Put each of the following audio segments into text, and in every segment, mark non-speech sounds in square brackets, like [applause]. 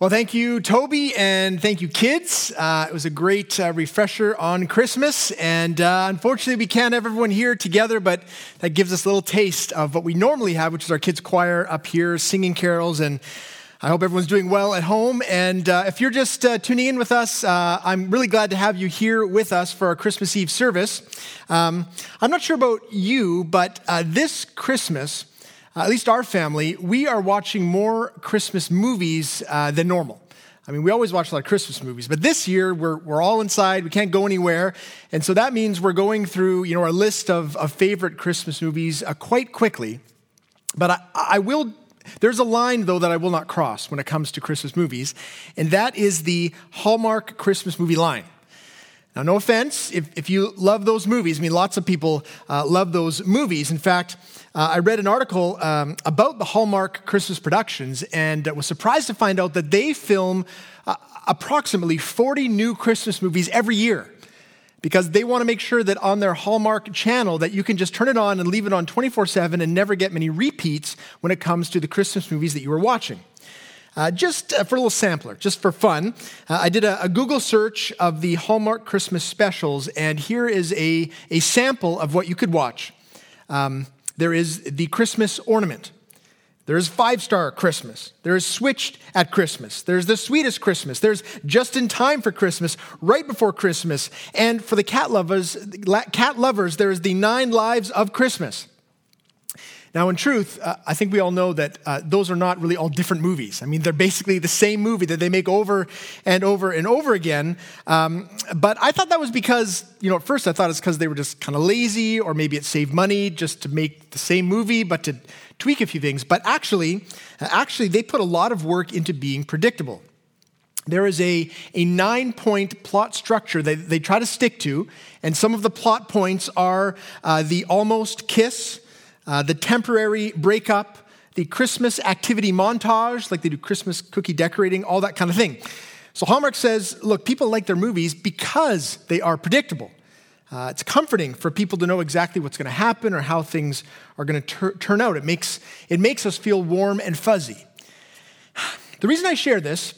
Well, thank you, Toby, and thank you, kids. Uh, it was a great uh, refresher on Christmas. And uh, unfortunately, we can't have everyone here together, but that gives us a little taste of what we normally have, which is our kids' choir up here singing carols. And I hope everyone's doing well at home. And uh, if you're just uh, tuning in with us, uh, I'm really glad to have you here with us for our Christmas Eve service. Um, I'm not sure about you, but this Christmas, uh, at least our family, we are watching more Christmas movies uh, than normal. I mean, we always watch a lot of Christmas movies, but this year we're, we're all inside. We can't go anywhere. And so that means we're going through, you know, our list of, of favorite Christmas movies uh, quite quickly. But I, I will, there's a line, though, that I will not cross when it comes to Christmas movies, and that is the Hallmark Christmas movie line. Now, no offense if, if you love those movies. I mean, lots of people uh, love those movies. In fact, uh, I read an article um, about the Hallmark Christmas productions and was surprised to find out that they film uh, approximately 40 new Christmas movies every year because they want to make sure that on their Hallmark channel that you can just turn it on and leave it on 24/7 and never get many repeats when it comes to the Christmas movies that you are watching. Uh, just uh, for a little sampler, just for fun, uh, I did a, a, Google search of the Hallmark Christmas specials, and here is a, a sample of what you could watch. Um, there is the Christmas ornament. There is five star Christmas. There is switched at Christmas. There's the sweetest Christmas. There's just in time for Christmas, right before Christmas. And for the cat lovers, cat lovers, there is the nine lives of Christmas. Now, in truth, uh, I think we all know that uh, those are not really all different movies. I mean, they're basically the same movie that they make over and over and over again. Um, but I thought that was because, you know, at first I thought it's because they were just kind of lazy, or maybe it saved money just to make the same movie, but to tweak a few things. But actually, actually, they put a lot of work into being predictable. There is a, a nine point plot structure that they try to stick to, and some of the plot points are uh, the almost kiss uh, the temporary breakup, the Christmas activity montage, like they do Christmas cookie decorating, all that kind of thing. So Hallmark says, look, people like their movies because they are predictable. Uh, it's comforting for people to know exactly what's going to happen or how things are going to tur- turn out. It makes, it makes us feel warm and fuzzy. [sighs] The reason I share this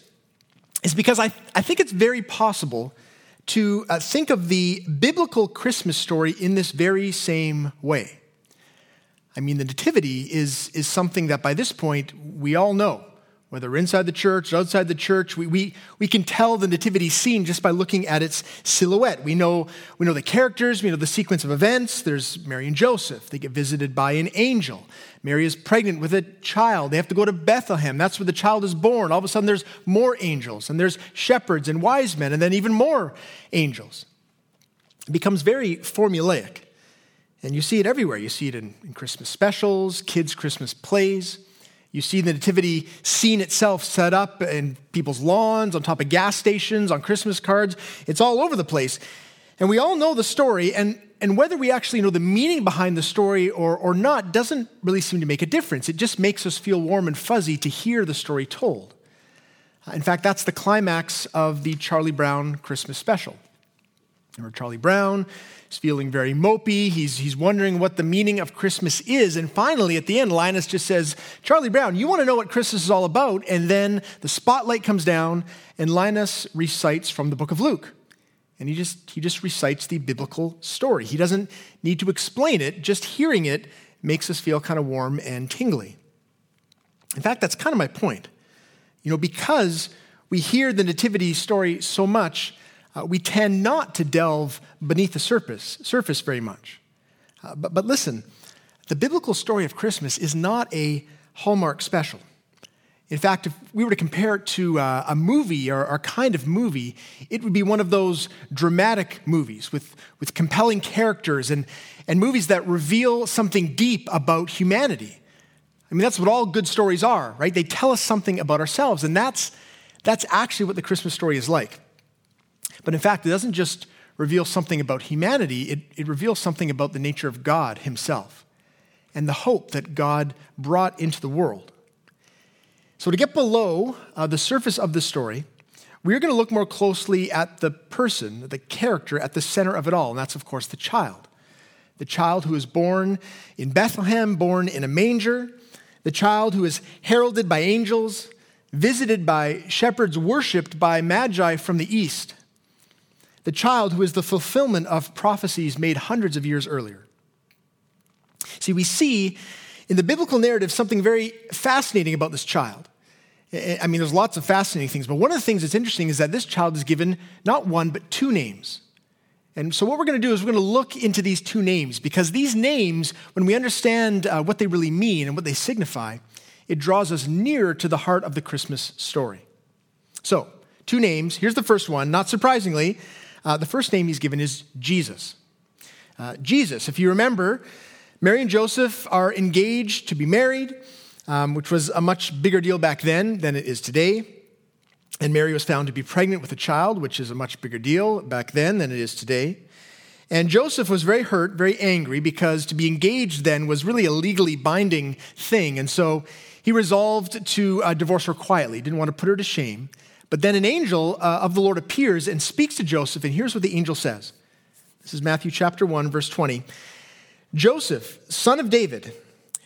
is because I, I think it's very possible to uh, think of the biblical Christmas story in this very same way. I mean, the Nativity is, is something that by this point we all know. Whether inside the church, or outside the church, we, we, we can tell the nativity scene just by looking at its silhouette. We know, we know the characters, we know the sequence of events. There's Mary and Joseph. They get visited by an angel. Mary is pregnant with a child. They have to go to Bethlehem. That's where the child is born. All of a sudden, there's more angels, and there's shepherds and wise men, and then even more angels. It becomes very formulaic. And you see it everywhere. You see it in, in Christmas specials, kids' Christmas plays. You see the nativity scene itself set up in people's lawns, on top of gas stations, on Christmas cards. It's all over the place. And we all know the story, and, and whether we actually know the meaning behind the story or, or not doesn't really seem to make a difference. It just makes us feel warm and fuzzy to hear the story told. In fact, that's the climax of the Charlie Brown Christmas special. Remember Charlie Brown He's feeling very mopey. He's, he's wondering what the meaning of Christmas is. And finally, at the end, Linus just says, Charlie Brown, you want to know what Christmas is all about? And then the spotlight comes down, and Linus recites from the book of Luke. And he just, he just recites the biblical story. He doesn't need to explain it, just hearing it makes us feel kind of warm and tingly. In fact, that's kind of my point. You know, because we hear the Nativity story so much, uh, we tend not to delve beneath the surface, surface very much. Uh, but, but listen, the biblical story of Christmas is not a Hallmark special. In fact, if we were to compare it to uh, a movie or, a kind of movie, it would be one of those dramatic movies with, with compelling characters and, and movies that reveal something deep about humanity. I mean, that's what all good stories are, right? They tell us something about ourselves, and that's, that's actually what the Christmas story is like. But in fact, it doesn't just reveal something about humanity, it, it reveals something about the nature of God Himself and the hope that God brought into the world. So, to get below uh, the surface of the story, we're going to look more closely at the person, the character at the center of it all, and that's, of course, the child. The child who is born in Bethlehem, born in a manger, the child who is heralded by angels, visited by shepherds worshiped by magi from the east. The child who is the fulfillment of prophecies made hundreds of years earlier. See, we see in the biblical narrative something very fascinating about this child. I mean, there's lots of fascinating things, but one of the things that's interesting is that this child is given not one, but two names. And so, what we're going to do is we're going to look into these two names because these names, when we understand uh, what they really mean and what they signify, it draws us nearer to the heart of the Christmas story. So, two names. Here's the first one. Not surprisingly, uh, the first name he's given is Jesus. Uh, Jesus, if you remember, Mary and Joseph are engaged to be married, um, which was a much bigger deal back then than it is today. And Mary was found to be pregnant with a child, which is a much bigger deal back then than it is today. And Joseph was very hurt, very angry, because to be engaged then was really a legally binding thing. And so he resolved to uh, divorce her quietly, didn't want to put her to shame. But then an angel uh, of the Lord appears and speaks to Joseph, and here's what the angel says. This is Matthew chapter 1, verse 20. Joseph, son of David,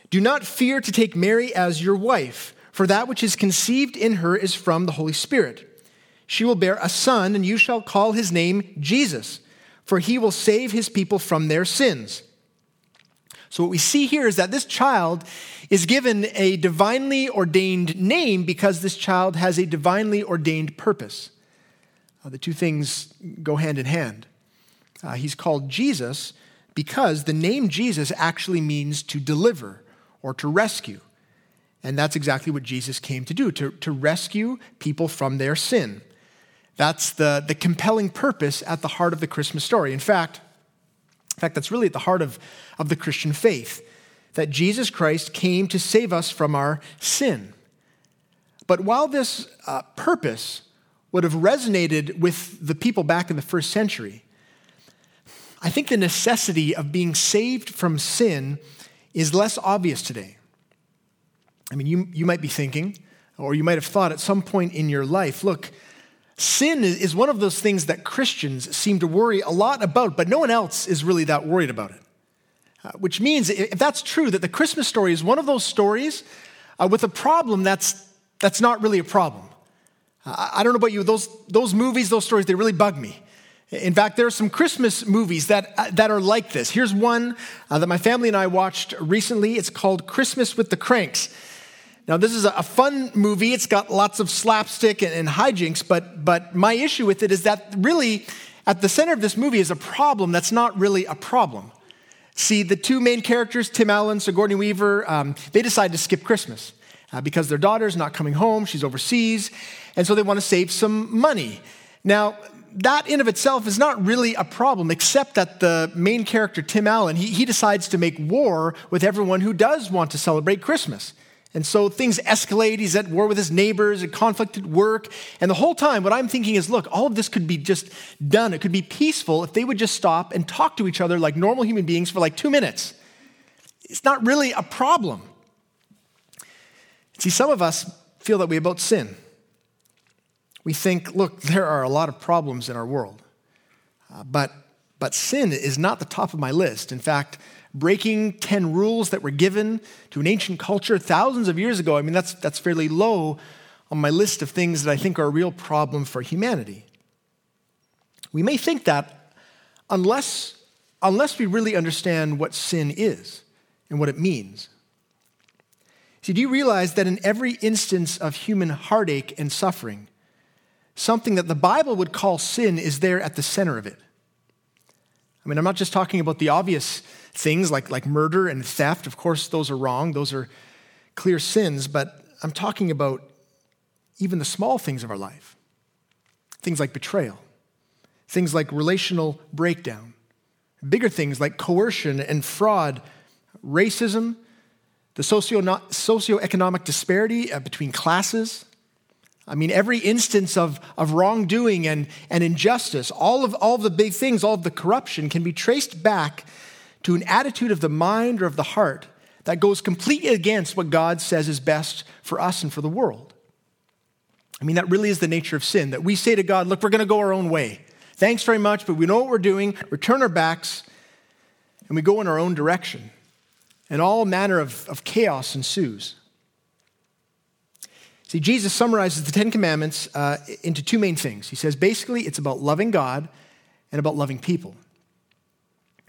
do not fear to take Mary as your wife, for that which is conceived in her is from the Holy Spirit. She will bear a son, and you shall call his name Jesus, for he will save his people from their sins. So, what we see here is that this child is given a divinely ordained name because this child has a divinely ordained purpose. Uh, the two things go hand in hand. Uh, he's called Jesus because the name Jesus actually means to deliver or to rescue. And that's exactly what Jesus came to do to, to rescue people from their sin. That's the, the compelling purpose at the heart of the Christmas story. In fact, in fact, that's really at the heart of, of the Christian faith that Jesus Christ came to save us from our sin. But while this uh, purpose would have resonated with the people back in the first century, I think the necessity of being saved from sin is less obvious today. I mean, you, you might be thinking, or you might have thought at some point in your life, look, Sin is one of those things that Christians seem to worry a lot about, but no one else is really that worried about it. Uh, which means, if that's true, that the Christmas story is one of those stories uh, with a problem that's, that's not really a problem. Uh, I don't know about you, those, those movies, those stories, they really bug me. In fact, there are some Christmas movies that, uh, that are like this. Here's one uh, that my family and I watched recently. It's called Christmas with the Cranks. Now, this is a fun movie. It's got lots of slapstick and, and hijinks, but, but my issue with it is that really, at the center of this movie is a problem that's not really a problem. See, the two main characters, Tim Allen, Sigourney Weaver, um, they decide to skip Christmas uh, because their daughter's not coming home, she's overseas, and so they want to save some money. Now, that in of itself is not really a problem, except that the main character, Tim Allen, he, he decides to make war with everyone who does want to celebrate Christmas. And so things escalate. He's at war with his neighbors, a conflict at work. And the whole time, what I'm thinking is look, all of this could be just done. It could be peaceful if they would just stop and talk to each other like normal human beings for like two minutes. It's not really a problem. See, some of us feel that way about sin. We think, look, [laughs] there are a lot of problems in our world, uh, but, but sin is not the top of my list. In fact, breaking 10 rules that were given to an ancient culture thousands of years ago, I mean, that's, that's fairly low on my list of things that I think are a real problem for humanity. We may think that unless, unless we really understand what sin is and what it means. See, do you realize that in every instance of human heartache and suffering, something that the Bible would call sin is there at the center of it? I mean, I'm not just talking about the obvious things like, like murder and theft. Of course, those are wrong, those are clear sins, but I'm talking about even the small things of our life things like betrayal, things like relational breakdown, bigger things like coercion and fraud, racism, the socio- socioeconomic disparity uh, between classes. I mean, every instance of, of wrongdoing and, and injustice, all of, all of the big things, all of the corruption can be traced back to an attitude of the mind or of the heart that goes completely against what God says is best for us and for the world. I mean, that really is the nature of sin that we say to God, look, we're going to go our own way. Thanks very much, but we know what we're doing. We turn our backs and we go in our own direction. And all manner of, of chaos ensues. See, Jesus summarizes the Ten Commandments uh, into two main things. He says basically it's about loving God and about loving people.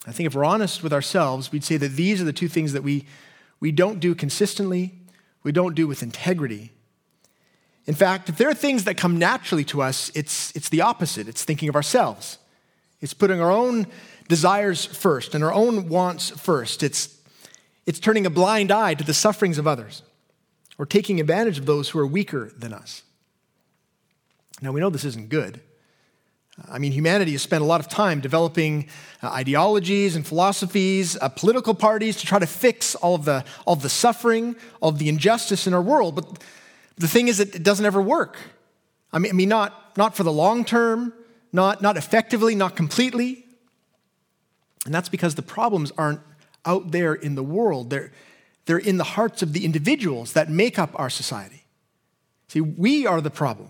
I think if we're honest with ourselves, we'd say that these are the two things that we, we don't do consistently, we don't do with integrity. In fact, if there are things that come naturally to us, it's, it's the opposite. It's thinking of ourselves. It's putting our own desires first and our own wants first. It's, it's turning a blind eye to the sufferings of others or taking advantage of those who are weaker than us. Now, we know this isn't good. I mean, humanity has spent a lot of time developing uh, ideologies and philosophies, uh, political parties to try to fix all of, the, all of the suffering, all of the injustice in our world. But the thing is, that it doesn't ever work. I mean, I mean not, not for the long term, not, not effectively, not completely. And that's because the problems aren't out there in the world, they're, they're in the hearts of the individuals that make up our society. See, we are the problem.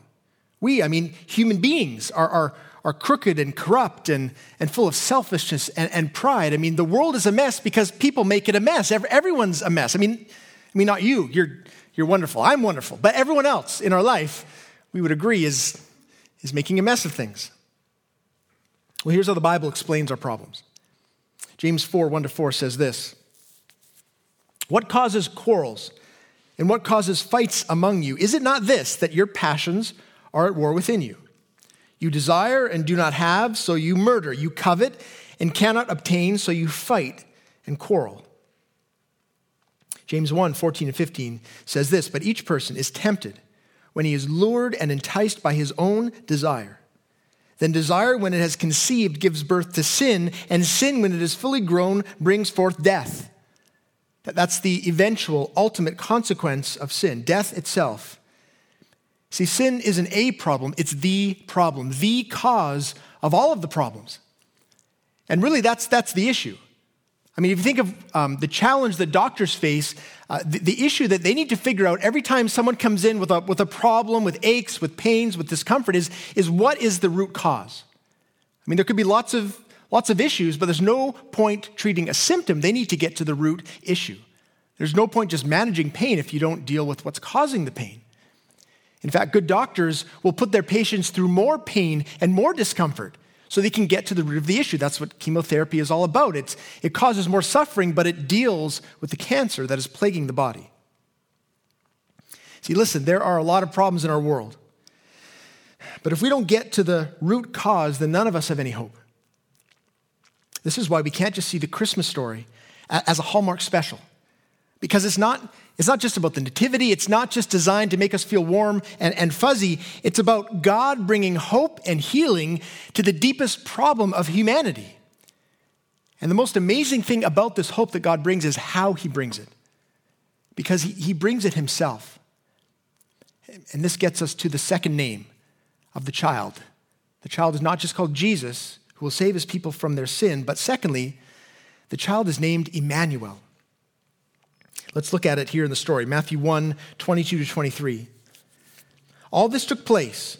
We, I mean, human beings, are, are, are crooked and corrupt and, and full of selfishness and, and pride. I mean, the world is a mess because people make it a mess. Everyone's a mess. I mean, I mean, not you. You're, you're wonderful. I'm wonderful. But everyone else in our life, we would agree, is, is making a mess of things. Well, here's how the Bible explains our problems. James 4 1 to 4 says this What causes quarrels and what causes fights among you? Is it not this, that your passions are at war within you? You desire and do not have, so you murder. You covet and cannot obtain, so you fight and quarrel. James 1 14 and 15 says this But each person is tempted when he is lured and enticed by his own desire. Then desire, when it has conceived, gives birth to sin, and sin, when it is fully grown, brings forth death. That's the eventual, ultimate consequence of sin, death itself. See, sin isn't a problem, it's the problem, the cause of all of the problems. And really, that's, that's the issue. I mean, if you think of um, the challenge that doctors face, uh, the, the, issue that they need to figure out every time someone comes in with a, with a problem, with aches, with pains, with discomfort, is, is what is the root cause? I mean, there could be lots of, lots of issues, but there's no point treating a symptom. They need to get to the root issue. There's no point just managing pain if you don't deal with what's causing the pain. In fact, good doctors will put their patients through more pain and more discomfort so they can get to the root of the issue. That's what chemotherapy is all about. It's, it causes more suffering, but it deals with the cancer that is plaguing the body. See, listen, there are a lot of problems in our world. But if we don't get to the root cause, then none of us have any hope. This is why we can't just see the Christmas story as a Hallmark special. Because it's not, it's not just about the nativity, it's not just designed to make us feel warm and, and fuzzy. It's about God bringing hope and healing to the deepest problem of humanity. And the most amazing thing about this hope that God brings is how he brings it. Because he, he brings it himself. And this gets us to the second name of the child. The child is not just called Jesus, who will save his people from their sin, but secondly, the child is named Emmanuel. Let's look at it here in the story Matthew 1 22 to 23. All this took place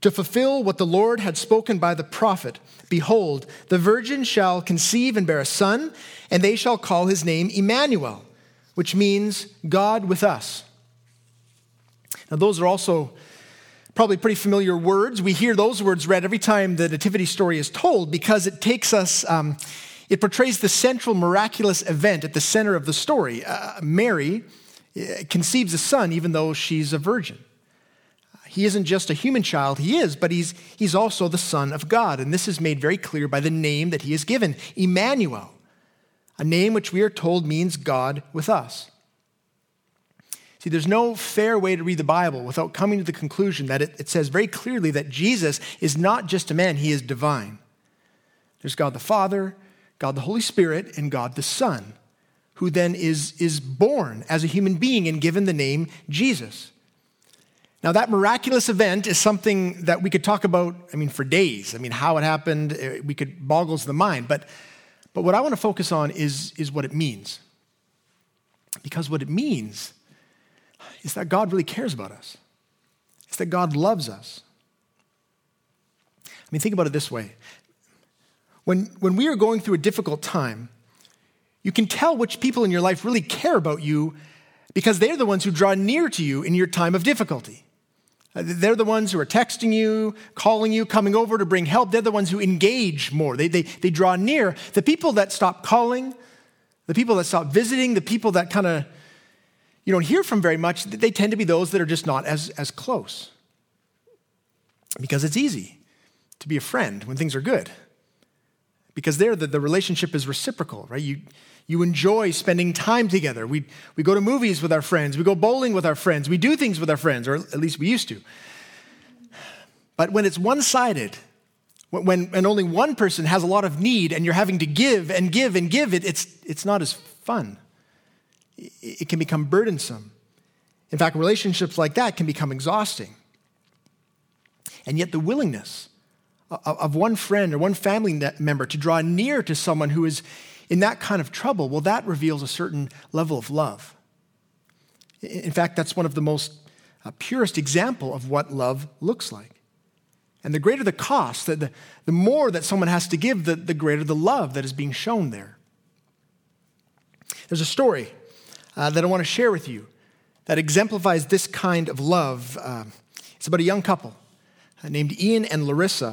to fulfill what the Lord had spoken by the prophet Behold, the virgin shall conceive and bear a son, and they shall call his name Emmanuel, which means God with us. Now, those are also probably pretty familiar words. We hear those words read every time the nativity story is told because it takes us. Um, it portrays the central miraculous event at the center of the story. Uh, Mary uh, conceives a son even though she's a virgin. He isn't just a human child, he is, but he's, he's also the Son of God. And this is made very clear by the name that he is given Emmanuel, a name which we are told means God with us. See, there's no fair way to read the Bible without coming to the conclusion that it, it says very clearly that Jesus is not just a man, he is divine. There's God the Father, God the Holy Spirit, and God the Son, who then is, is born as a human being and given the name Jesus. Now, that miraculous event is something that we could talk about, I mean, for days. I mean, how it happened, eh, we could boggles the mind. But, but what I want to focus on is, is what it means. Because what it means is that God really cares about us, it's that God loves us. I mean, think about it this way when, when we are going through a difficult time, you can tell which people in your life really care about you because they're the ones who draw near to you in your time of difficulty. Uh, they're the ones who are texting you, calling you, coming over to bring help. They're the ones who engage more. They, they, they draw near. The people that stop calling, the people that stop visiting, the people that kind of you don't hear from very much, they tend to be those that are just not as, as close. Because it's easy to be a friend when things are good. Because there, the, the relationship is reciprocal, right? You, you enjoy spending time together. We, we go to movies with our friends, we go bowling with our friends, we do things with our friends, or at least we used to. But when it's one sided, when, when only one person has a lot of need and you're having to give and give and give, it, it's, it's not as fun. It can become burdensome. In fact, relationships like that can become exhausting. And yet, the willingness of one friend or one family member to draw near to someone who is in that kind of trouble, well, that reveals a certain level of love. In fact, that's one of the most uh, purest example of what love looks like. And the greater the cost, the, the more that someone has to give, the, the greater the love that is being shown there. There's a story uh, that I want to share with you that exemplifies this kind of love. Uh, it's about a young couple uh, named Ian and Larissa.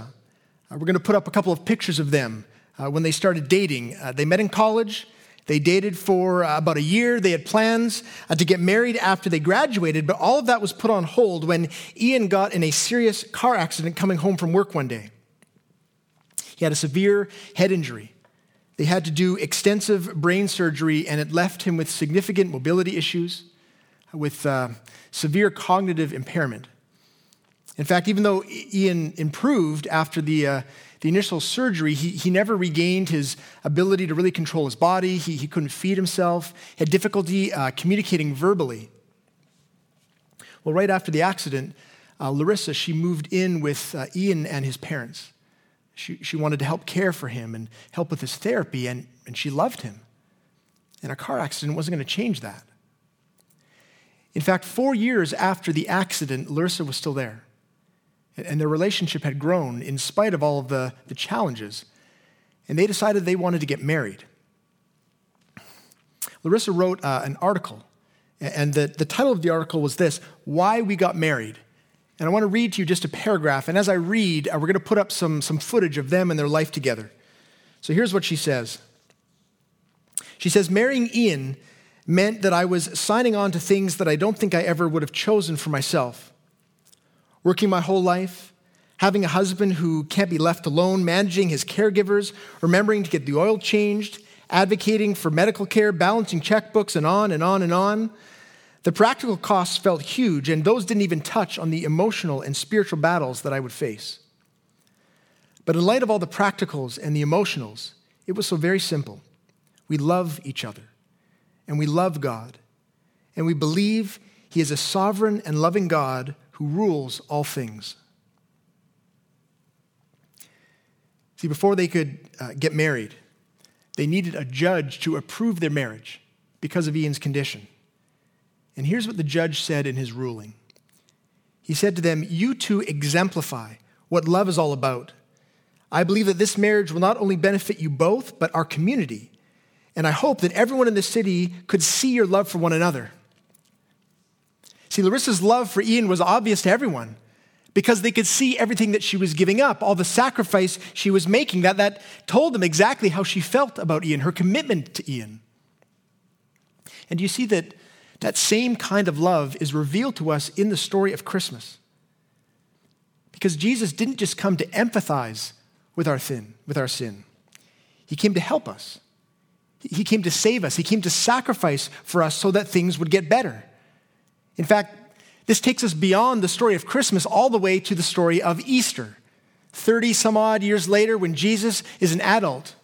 Uh, we're going to put up a couple of pictures of them uh, when they started dating. They met in college. They dated for about a year. They had plans to get married after they graduated, but all of that was put on hold when Ian got in a serious car accident coming home from work one day. He had a severe head injury. They had to do extensive brain surgery, and it left him with significant mobility issues, with uh, severe cognitive impairment. In fact, even though Ian improved after the uh, the initial surgery, he, he never regained his ability to really control his body. He, he couldn't feed himself, had difficulty uh, communicating verbally. Well, right after the accident, uh, Larissa, she moved in with uh, Ian and his parents. She, she wanted to help care for him and help with his therapy, and, and she loved him. And a car accident wasn't going to change that. In fact, four years after the accident, Larissa was still there and their relationship had grown in spite of all of the, the challenges. And they decided they wanted to get married. Larissa wrote uh, an article, and the, the title of the article was this Why We Got Married. And I want to read to you just a paragraph. And as I read, uh, we're going to put up some, some footage of them and their life together. So here's what she says She says, Marrying Ian meant that I was signing on to things that I don't think I ever would have chosen for myself working my whole life, having a husband who can't be left alone, managing his caregivers, remembering to get the oil changed, advocating for medical care, balancing checkbooks, and on and on and on. The practical costs felt huge, and those didn't even touch on the emotional and spiritual battles that I would face. But in light of all the practicals and the emotionals, it was so very simple. We love each other, and we love God, and we believe He is a sovereign and loving God who rules all things. See, before they could uh, get married, they needed a judge to approve their marriage because of Ian's condition. And here's what the judge said in his ruling He said to them, You two exemplify what love is all about. I believe that this marriage will not only benefit you both, but our community. And I hope that everyone in the city could see your love for one another. See, Larissa's love for Ian was obvious to everyone because they could see everything that she was giving up, all the sacrifice she was making. That, that told them exactly how she felt about Ian, her commitment to Ian. And you see that that same kind of love is revealed to us in the story of Christmas. Because Jesus didn't just come to empathize with our sin, with our sin. He came to help us. He came to save us. He came to sacrifice for us so that things would get better. In fact, this takes us beyond the story of Christmas all the way to the story of Easter. 30 some odd years later, when Jesus is an adult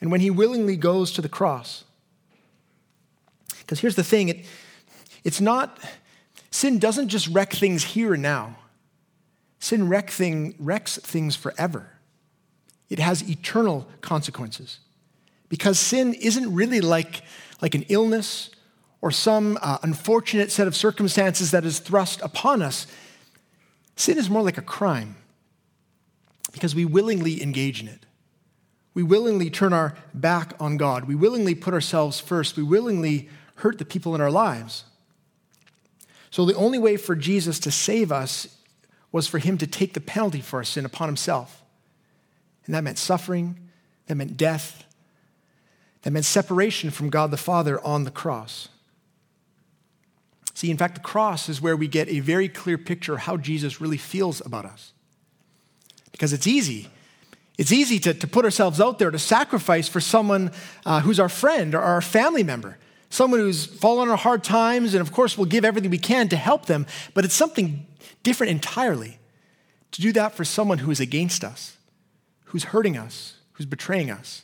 and when he willingly goes to the cross. Because here's the thing it, it's not, sin doesn't just wreck things here and now, sin wreck thing, wrecks things forever. It has eternal consequences. Because sin isn't really like, like an illness or some uh, unfortunate set of circumstances that is thrust upon us. Sin is more like a crime because we willingly engage in it. We willingly turn our back on God. We willingly put ourselves first. We willingly hurt the people in our lives. So the only way for Jesus to save us was for him to take the penalty for our sin upon himself. And that meant suffering, that meant death, that meant separation from God the Father on the cross. See, in fact, the cross is where we get a very clear picture of how Jesus really feels about us. Because it's easy. It's easy to, to put ourselves out there to sacrifice for someone uh, who's our friend or our family member, someone who's fallen on hard times, and of course, we'll give everything we can to help them, but it's something different entirely to do that for someone who is against us, who's hurting us, who's betraying us.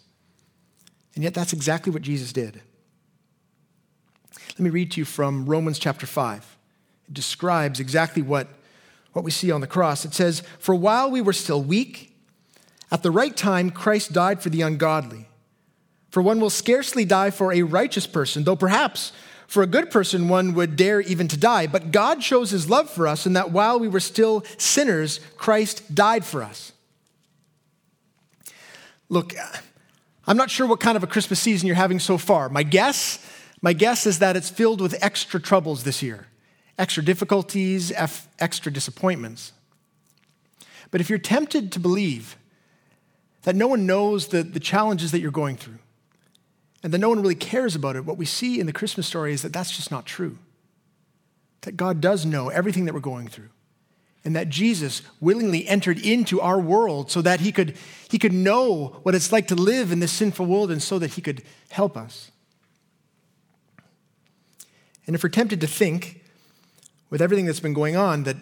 And yet, that's exactly what Jesus did. Let me read to you from Romans chapter 5. It describes exactly what, what we see on the cross. It says, For while we were still weak, at the right time, Christ died for the ungodly. For one will scarcely die for a righteous person, though perhaps for a good person one would dare even to die. But God shows his love for us in that while we were still sinners, Christ died for us. Look, I'm not sure what kind of a Christmas season you're having so far. My guess, my guess is that it's filled with extra troubles this year, extra difficulties, extra disappointments. But if you're tempted to believe that no one knows the, the challenges that you're going through, and that no one really cares about it, what we see in the Christmas story is that that's just not true. That God does know everything that we're going through, and that Jesus willingly entered into our world so that he could, he could know what it's like to live in this sinful world and so that he could help us. And if we're tempted to think, with everything that's been going on, that,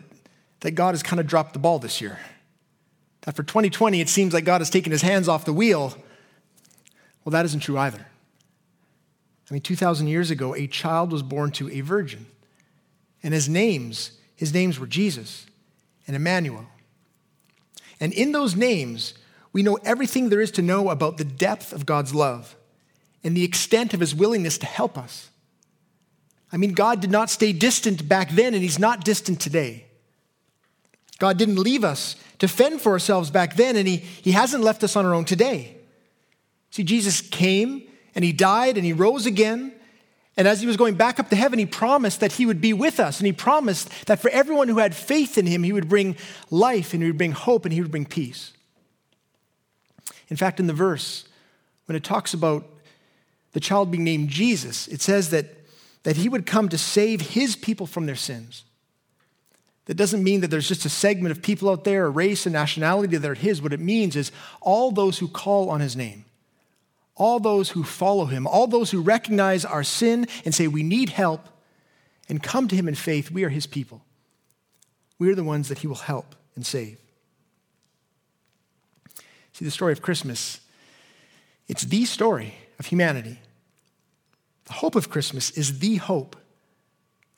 that God has kind of dropped the ball this year, that for 2020 it seems like God has taken his hands off the wheel, well, that isn't true either. I mean, 2,000 years ago, a child was born to a virgin, and his names, his names were Jesus and Emmanuel. And in those names, we know everything there is to know about the depth of God's love and the extent of his willingness to help us. I mean, God did not stay distant back then, and he's not distant today. God didn't leave us to fend for ourselves back then, and he, he hasn't left us on our own today. See, Jesus came and he died and he rose again. And as he was going back up to heaven, he promised that he would be with us. And he promised that for everyone who had faith in him, he would bring life and he would bring hope and he would bring peace. In fact, in the verse, when it talks about the child being named Jesus, it says that, that he would come to save his people from their sins. That doesn't mean that there's just a segment of people out there, a race, a nationality that are his. What it means is all those who call on his name all those who follow him, all those who recognize our sin and say we need help and come to him in faith, we are his people. We are the ones that he will help and save. See, the story of Christmas, it's the story of humanity. The hope of Christmas is the hope,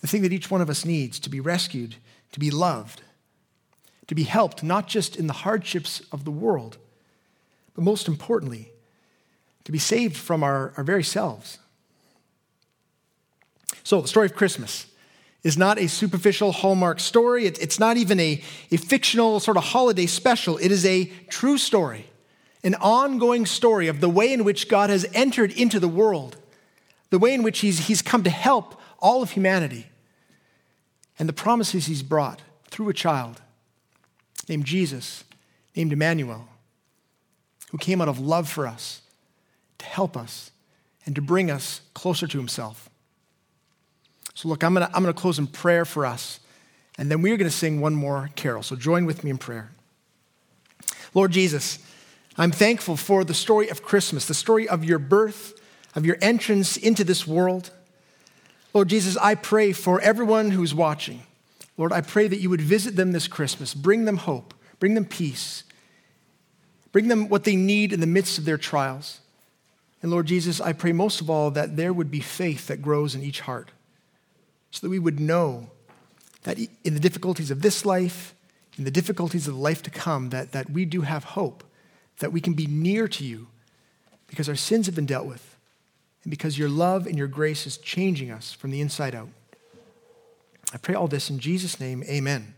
the thing that each one of us needs to be rescued, to be loved, to be helped, not just in the hardships of the world, but most importantly, to be saved from our, our very selves. So, the story of Christmas is not a superficial Hallmark story. It, it's not even a, a fictional sort of holiday special. It is a true story, an ongoing story of the way in which God has entered into the world, the way in which He's, he's come to help all of humanity, and the promises He's brought through a child named Jesus, named Emmanuel, who came out of love for us to help us and to bring us closer to Himself. So, look, I'm going to I'm going to close in prayer for us, and then we're going to sing one more carol. So, join with me in prayer. Lord Jesus, I'm thankful for the story of Christmas, the story of your birth, of your entrance into this world. Lord Jesus, I pray for everyone who's watching. Lord, I pray that you would visit them this Christmas, bring them hope, bring them peace, bring them what they need in the midst of their trials. And Lord Jesus, I pray most of all that there would be faith that grows in each heart so that we would know that in the difficulties of this life, in the difficulties of the life to come, that, that we do have hope, that we can be near to you because our sins have been dealt with and because your love and your grace is changing us from the inside out. I pray all this in Jesus' name, amen.